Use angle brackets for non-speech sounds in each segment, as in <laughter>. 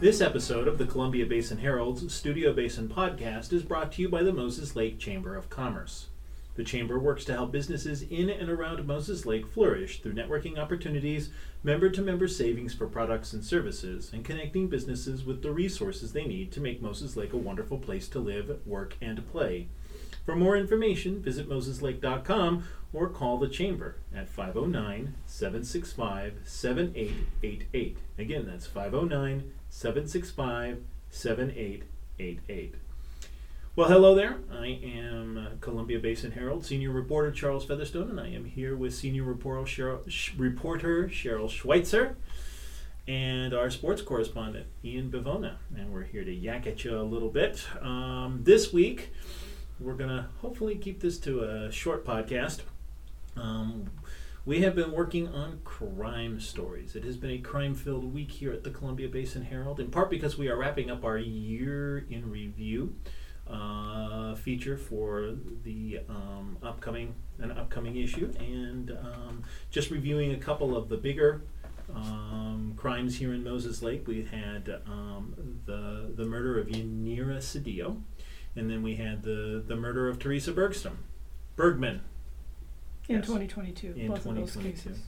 This episode of the Columbia Basin Herald's Studio Basin podcast is brought to you by the Moses Lake Chamber of Commerce. The Chamber works to help businesses in and around Moses Lake flourish through networking opportunities, member to member savings for products and services, and connecting businesses with the resources they need to make Moses Lake a wonderful place to live, work, and play. For more information, visit moseslake.com or call the Chamber at 509 765 7888. Again, that's 509 765 7888. Well, hello there. I am uh, Columbia Basin Herald senior reporter Charles Featherstone, and I am here with senior reporter Cheryl, Sh- reporter Cheryl Schweizer and our sports correspondent Ian Bivona. And we're here to yak at you a little bit. Um, this week, we're going to hopefully keep this to a short podcast. Um, we have been working on crime stories. It has been a crime filled week here at the Columbia Basin Herald, in part because we are wrapping up our year in review uh, feature for the um, upcoming an upcoming issue, and um, just reviewing a couple of the bigger um, crimes here in Moses Lake. We had um, the the murder of Yanira Cedillo, and then we had the the murder of Teresa Bergstrom, Bergman, In Yes. 2022, in both of those 2022. cases.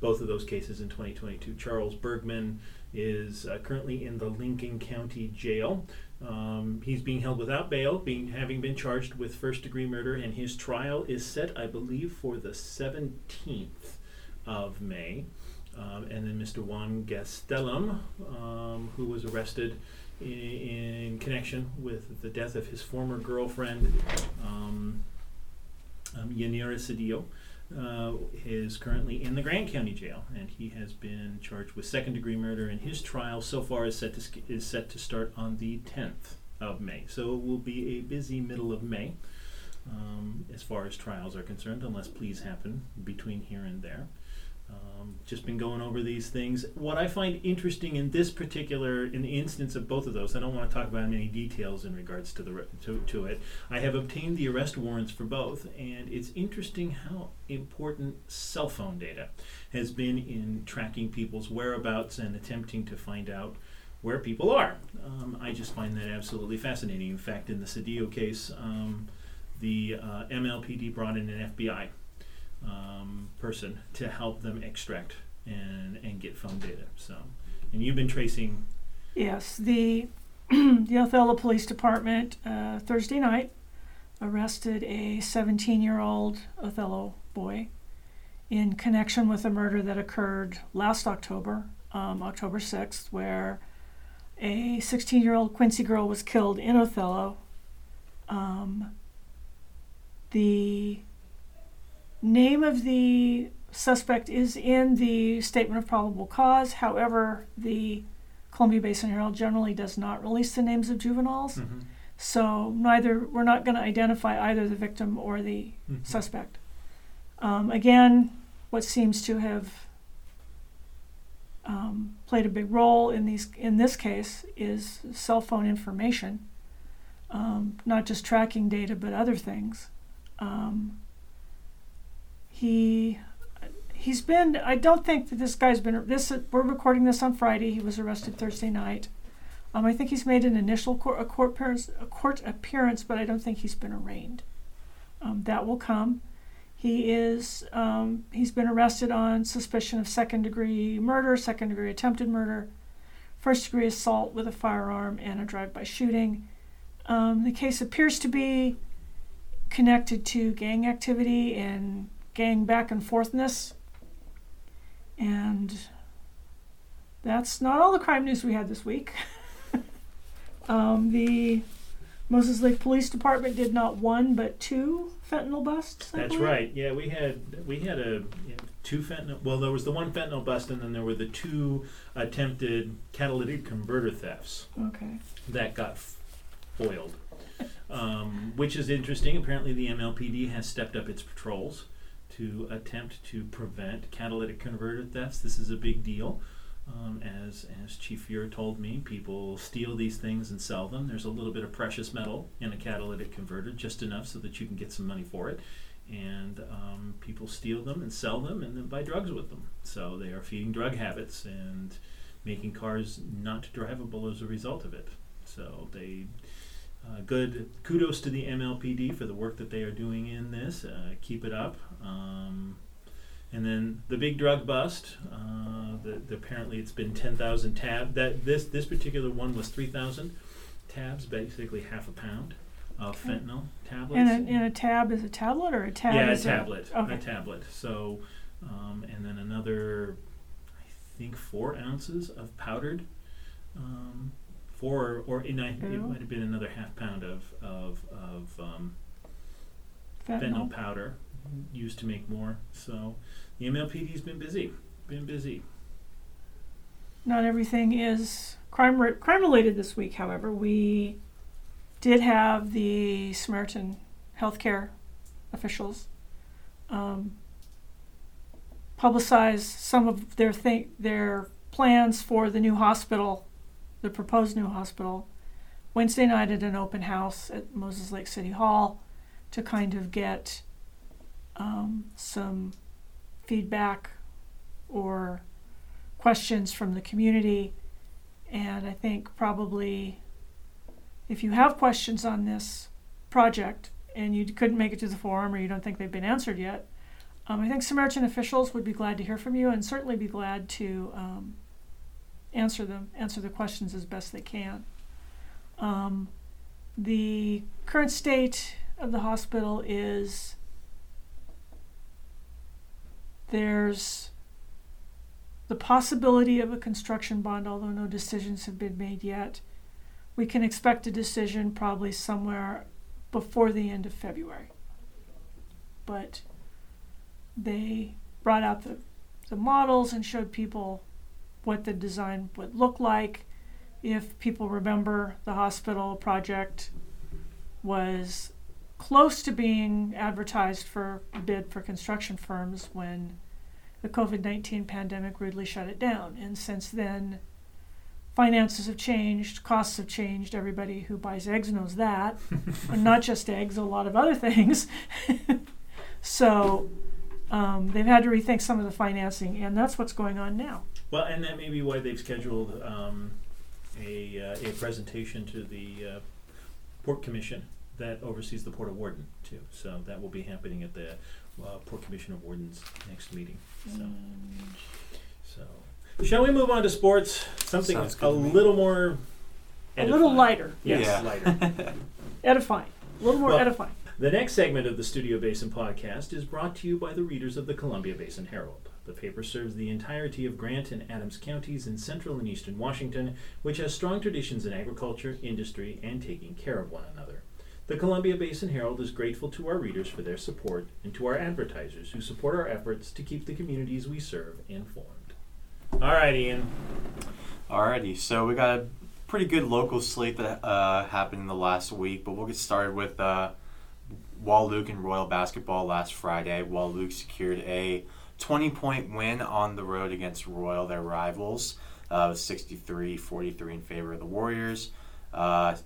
both of those cases in 2022. Charles Bergman is uh, currently in the Lincoln County Jail. Um, he's being held without bail, being having been charged with first degree murder, and his trial is set, I believe, for the 17th of May. Um, and then Mr. Juan Gastelum, um, who was arrested in, in connection with the death of his former girlfriend, um, um, Yanira Cedillo uh, is currently in the Grant County Jail, and he has been charged with second-degree murder. And his trial so far is set to sk- is set to start on the 10th of May. So it will be a busy middle of May um, as far as trials are concerned, unless pleas happen between here and there. Um, just been going over these things. What I find interesting in this particular, in the instance of both of those, I don't want to talk about many details in regards to the to, to it. I have obtained the arrest warrants for both, and it's interesting how important cell phone data has been in tracking people's whereabouts and attempting to find out where people are. Um, I just find that absolutely fascinating. In fact, in the Cedillo case, um, the uh, MLPD brought in an FBI um, person to help them extract and, and get phone data. So, and you've been tracing. Yes, the <clears throat> the Othello Police Department uh, Thursday night arrested a 17-year-old Othello boy in connection with a murder that occurred last October, um, October 6th, where a 16-year-old Quincy girl was killed in Othello. Um, the name of the suspect is in the statement of probable cause. However, the Columbia Basin Herald generally does not release the names of juveniles, so neither we're not going to identify either the victim or the Mhm. suspect. Um, again, what seems to have um, played a big role in these in this case is cell phone information, um, not just tracking data but other things. Um, he he's been. I don't think that this guy's been. This we're recording this on Friday. He was arrested Thursday night. Um, I think he's made an initial court, a court appearance, a court appearance, but I don't think he's been arraigned. Um, that will come. He is. Um, he's been arrested on suspicion of second degree murder, second degree attempted murder, first degree assault with a firearm, and a drive-by shooting. Um, the case appears to be connected to gang activity and gang back and forthness. And that's not all the crime news we had this week. <laughs> um, the Moses Lake Police Department did not one but two fentanyl busts. I That's believe. right. Yeah, we had we had a you know, two fentanyl. Well, there was the one fentanyl bust, and then there were the two attempted catalytic converter thefts Okay. that got f- foiled. Um, which is interesting. Apparently, the MLPD has stepped up its patrols to attempt to prevent catalytic converter thefts. This is a big deal. Um, as as Chief Fuhr told me, people steal these things and sell them. There's a little bit of precious metal in a catalytic converter, just enough so that you can get some money for it. And um, people steal them and sell them, and then buy drugs with them. So they are feeding drug habits and making cars not drivable as a result of it. So they uh, good kudos to the MLPD for the work that they are doing in this. Uh, keep it up. Um, and then the big drug bust. Uh, the, the, apparently, it's been ten thousand tab. That this this particular one was three thousand tabs, basically half a pound of Okay. fentanyl tablets. And a, and a tab is a tablet or a tab yeah, a is tablet. okay. A tablet. So, um, and then another, I think, four ounces of powdered, um, four or it, might- it might have been another half pound of of of um, fentanyl. fentanyl powder used to make more. So, the MLPD's been busy. Been busy. Not everything is crime re- crime related this week. However, we did have the Samaritan healthcare officials um, publicize some of their th- their plans for the new hospital, the proposed new hospital. Wednesday night at an open house at Moses Lake City Hall to kind of get um, some feedback or questions from the community. And I think probably if you have questions on this project and you couldn't make it to the forum or you don't think they've been answered yet, um, I think Samaritan officials would be glad to hear from you and certainly be glad to um, answer them, answer the questions as best they can. Um, the current state of the hospital is there's the possibility of a construction bond, although no decisions have been made yet. We can expect a decision probably somewhere before the end of February. But they brought out the, the models and showed people what the design would look like. If people remember, the hospital project was close to being advertised for a bid for construction firms when the COVID 19 pandemic rudely shut it down. And since then, finances have changed, costs have changed. Everybody who buys eggs knows that. <laughs> and not just eggs, a lot of other things. <laughs> so um, they've had to rethink some of the financing, and that's what's going on now. Well, and that may be why they've scheduled um, a, uh, a presentation to the uh, Port Commission that oversees the Port of Warden, too. So that will be happening at the uh, Port Commission of Wardens next meeting. So, so. shall we move on to sports? Something Sounds a to me. little more. A little edifying. lighter, Yes, Yeah. lighter. <laughs> edifying. A little more Well- edifying. The next segment of the Studio Basin podcast is brought to you by the readers of the Columbia Basin Herald. The paper serves the entirety of Grant and Adams counties in central and eastern Washington, which has strong traditions in agriculture, industry, and taking care of one another. The Columbia Basin Herald is grateful to our readers for their support and to our advertisers who support our efforts to keep the communities we serve informed. All right, Ian. Alrighty, so we got a pretty good local slate that uh, happened in the last week, but we'll get started with uh, Luke and Royal basketball last Friday. Wahluke secured a 20 point win on the road against Royal, their rivals, uh, 63 43 in favor of the Warriors. Uh,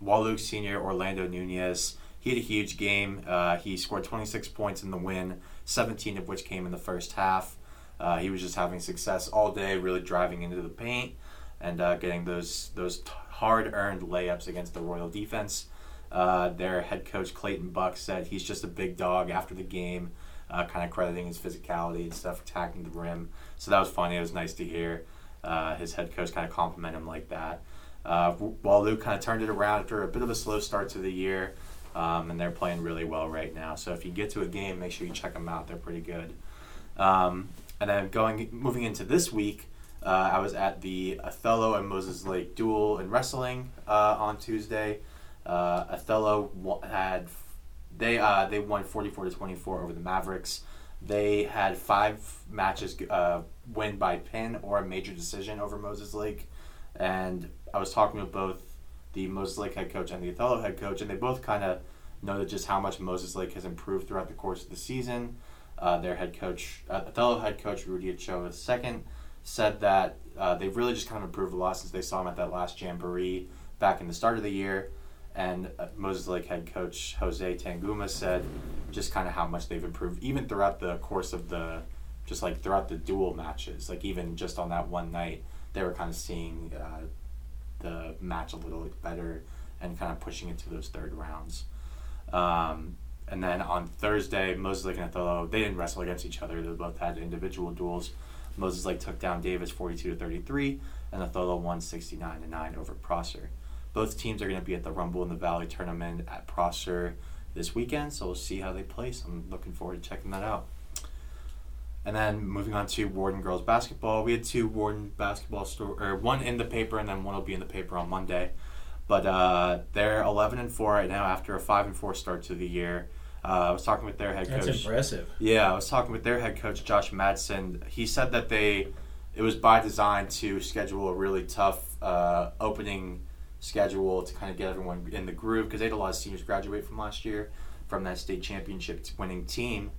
Luke senior Orlando Nunez, he had a huge game. Uh, he scored 26 points in the win, 17 of which came in the first half. Uh, he was just having success all day, really driving into the paint and uh, getting those those t- hard-earned layups against the Royal defense. Uh, their head coach Clayton Buck said he's just a big dog after the game, uh, kind of crediting his physicality and stuff, attacking the rim. So that was funny. It was nice to hear uh, his head coach kind of compliment him like that. Uh, Wahluke kind of turned it around after a bit of a slow start to the year, um, and they're playing really well right now. So if you get to a game, make sure you check them out. They're pretty good. Um, and then going moving into this week, uh, I was at the Othello and Moses Lake duel in wrestling uh, on Tuesday. Uh, Othello had they uh, they won forty four to twenty four over the Mavericks. They had five matches uh, win by pin or a major decision over Moses Lake, and I was talking with both the Moses Lake head coach and the Othello head coach, and they both kind of noted just how much Moses Lake has improved throughout the course of the season. Uh, their head coach, uh, Othello head coach Rudy Ochoa II, said that uh, they've really just kind of improved a lot since they saw him at that last jamboree back in the start of the year. And uh, Moses Lake head coach Jose Tanguma said just kind of how much they've improved, even throughout the course of the, just like throughout the dual matches, like even just on that one night, they were kind of seeing uh, the match a little better and kind of pushing it to those third rounds. Um, and then on Thursday, Moses Lake and Othello, they didn't wrestle against each other. They both had individual duels. Moses Lake took down Davis 42 to 33, and Othello won 69 to 9 over Prosser. Both teams are going to be at the Rumble in the Valley tournament at Prosser this weekend, so we'll see how they place. I'm looking forward to checking that out. And then moving on to Warden girls basketball, we had two Warden basketball store or one in the paper, and then one will be in the paper on Monday. But uh, they're 11 and four right now after a five and four start to the year. Uh, I was talking with their head That's coach. impressive. Yeah, I was talking with their head coach Josh Madsen. He said that they it was by design to schedule a really tough uh, opening schedule to kind of get everyone in the groove because they had a lot of seniors graduate from last year from that state championship winning team.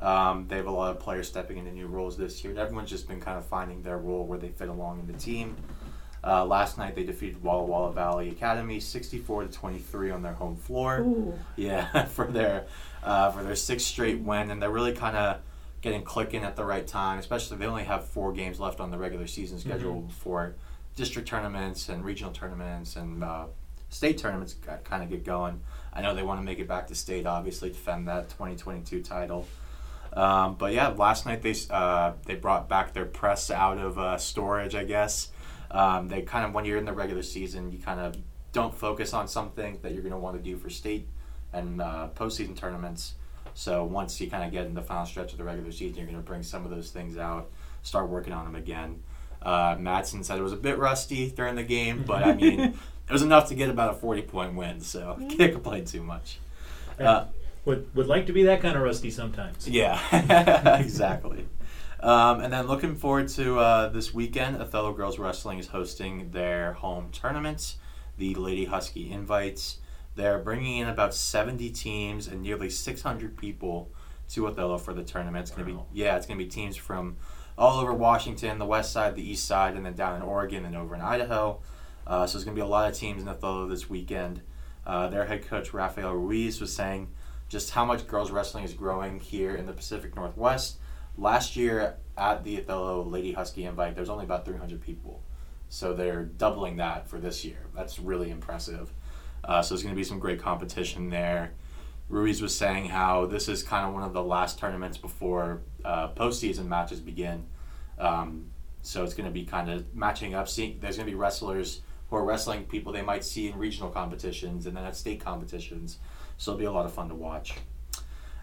Um, they have a lot of players stepping into new roles this year. And everyone's just been kind of finding their role where they fit along in the team. Uh, last night they defeated Walla Walla Valley Academy 64 to 23 on their home floor. Ooh. Yeah, <laughs> for their uh, for their sixth straight win, and they're really kind of getting clicking at the right time. Especially they only have four games left on the regular season schedule Mhm. before district tournaments and regional tournaments and uh, state tournaments kind of get going. I know they want to make it back to state, obviously defend that 2022 title. Um, but yeah, last night they uh, they brought back their press out of uh, storage, I guess. Um, they kind of when you're in the regular season, you kind of don't focus on something that you're going to want to do for state and uh, postseason tournaments. So once you kind of get in the final stretch of the regular season, you're going to bring some of those things out, start working on them again. Uh, Madsen said it was a bit rusty during the game, but I <laughs> mean, it was enough to get about a 40 point win, so <laughs> can't complain too much. Uh, would would like to be that kind of rusty sometimes. yeah, <laughs> exactly. Um, and then looking forward to uh, this weekend, Othello Girls Wrestling is hosting their home tournaments, the Lady Husky Invites. They're bringing in about 70 teams and nearly 600 people to Othello for the tournament. It's going to Wow. be yeah, it's going to be teams from all over Washington, the west side, the east side, and then down in Oregon and over in Idaho. Uh, so there's going to be a lot of teams in Othello this weekend. Uh, their head coach Rafael Ruiz was saying just how much girls wrestling is growing here in the Pacific Northwest. Last year at the Othello Lady Husky Invite, there's only about 300 people. So they're doubling that for this year. That's really impressive. Uh, so there's going to be some great competition there. Ruiz was saying how this is kind of one of the last tournaments before uh, postseason matches begin. Um, so it's going to be kind of matching up. There's going to be wrestlers who are wrestling people they might see in regional competitions and then at state competitions. So it'll be a lot of fun to watch.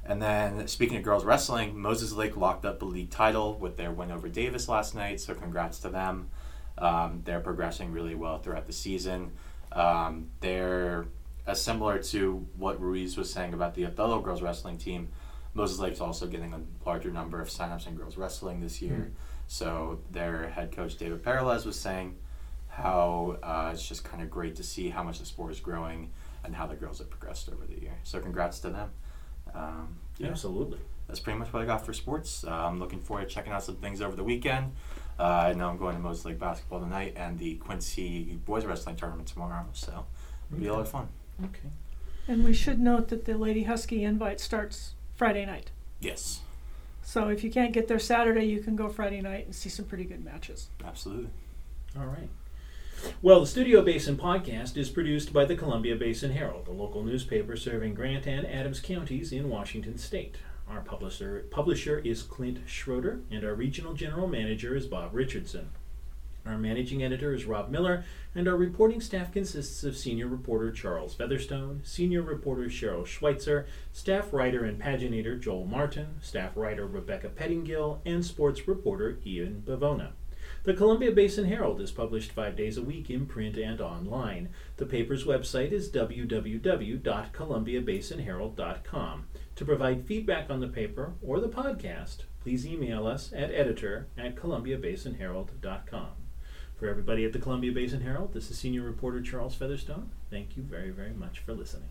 And then speaking of girls wrestling, Moses Lake locked up the league title with their win over Davis last night. So congrats to them. Um, they're progressing really well throughout the season. Um, they're uh, similar to what Ruiz was saying about the Othello girls wrestling team. Moses Lake's also getting a larger number of signups in girls wrestling this year. So their head coach David Peralez was saying how uh, it's just kind of great to see how much the sport is growing and how the girls have progressed over the year. So congrats to them. Um, yeah, Absolutely. that's pretty much what I got for sports. Uh, I'm looking forward to checking out some things over the weekend. Uh, I know I'm going to Moses Lake basketball tonight and the Quincy boys wrestling tournament tomorrow. So it'll be a lot of fun. Okay. And we should note that the Lady Husky invite starts Friday night. Yes, So if you can't get there Saturday, you can go Friday night and see some pretty good matches. absolutely. All right. Well, the Studio Basin podcast is produced by the Columbia Basin Herald, a local newspaper serving Grant and Adams counties in Washington state. Our publisher publisher is Clint Schroeder, and our regional general manager is Bob Richardson. Our managing editor is Rob Miller, and our reporting staff consists of senior reporter Charles Featherstone, senior reporter Cheryl Schweizer, staff writer and paginator Joel Martin, staff writer Rebecca Pettingill, and sports reporter Ian Bivona. The Columbia Basin Herald is published five days a week in print and online. The paper's website is www.columbiabasinherald.com. To provide feedback on the paper or the podcast, please email us at editor at columbiabasinherald.com. For everybody at the Columbia Basin Herald, this is senior reporter Charles Featherstone. Thank you very, very much for listening.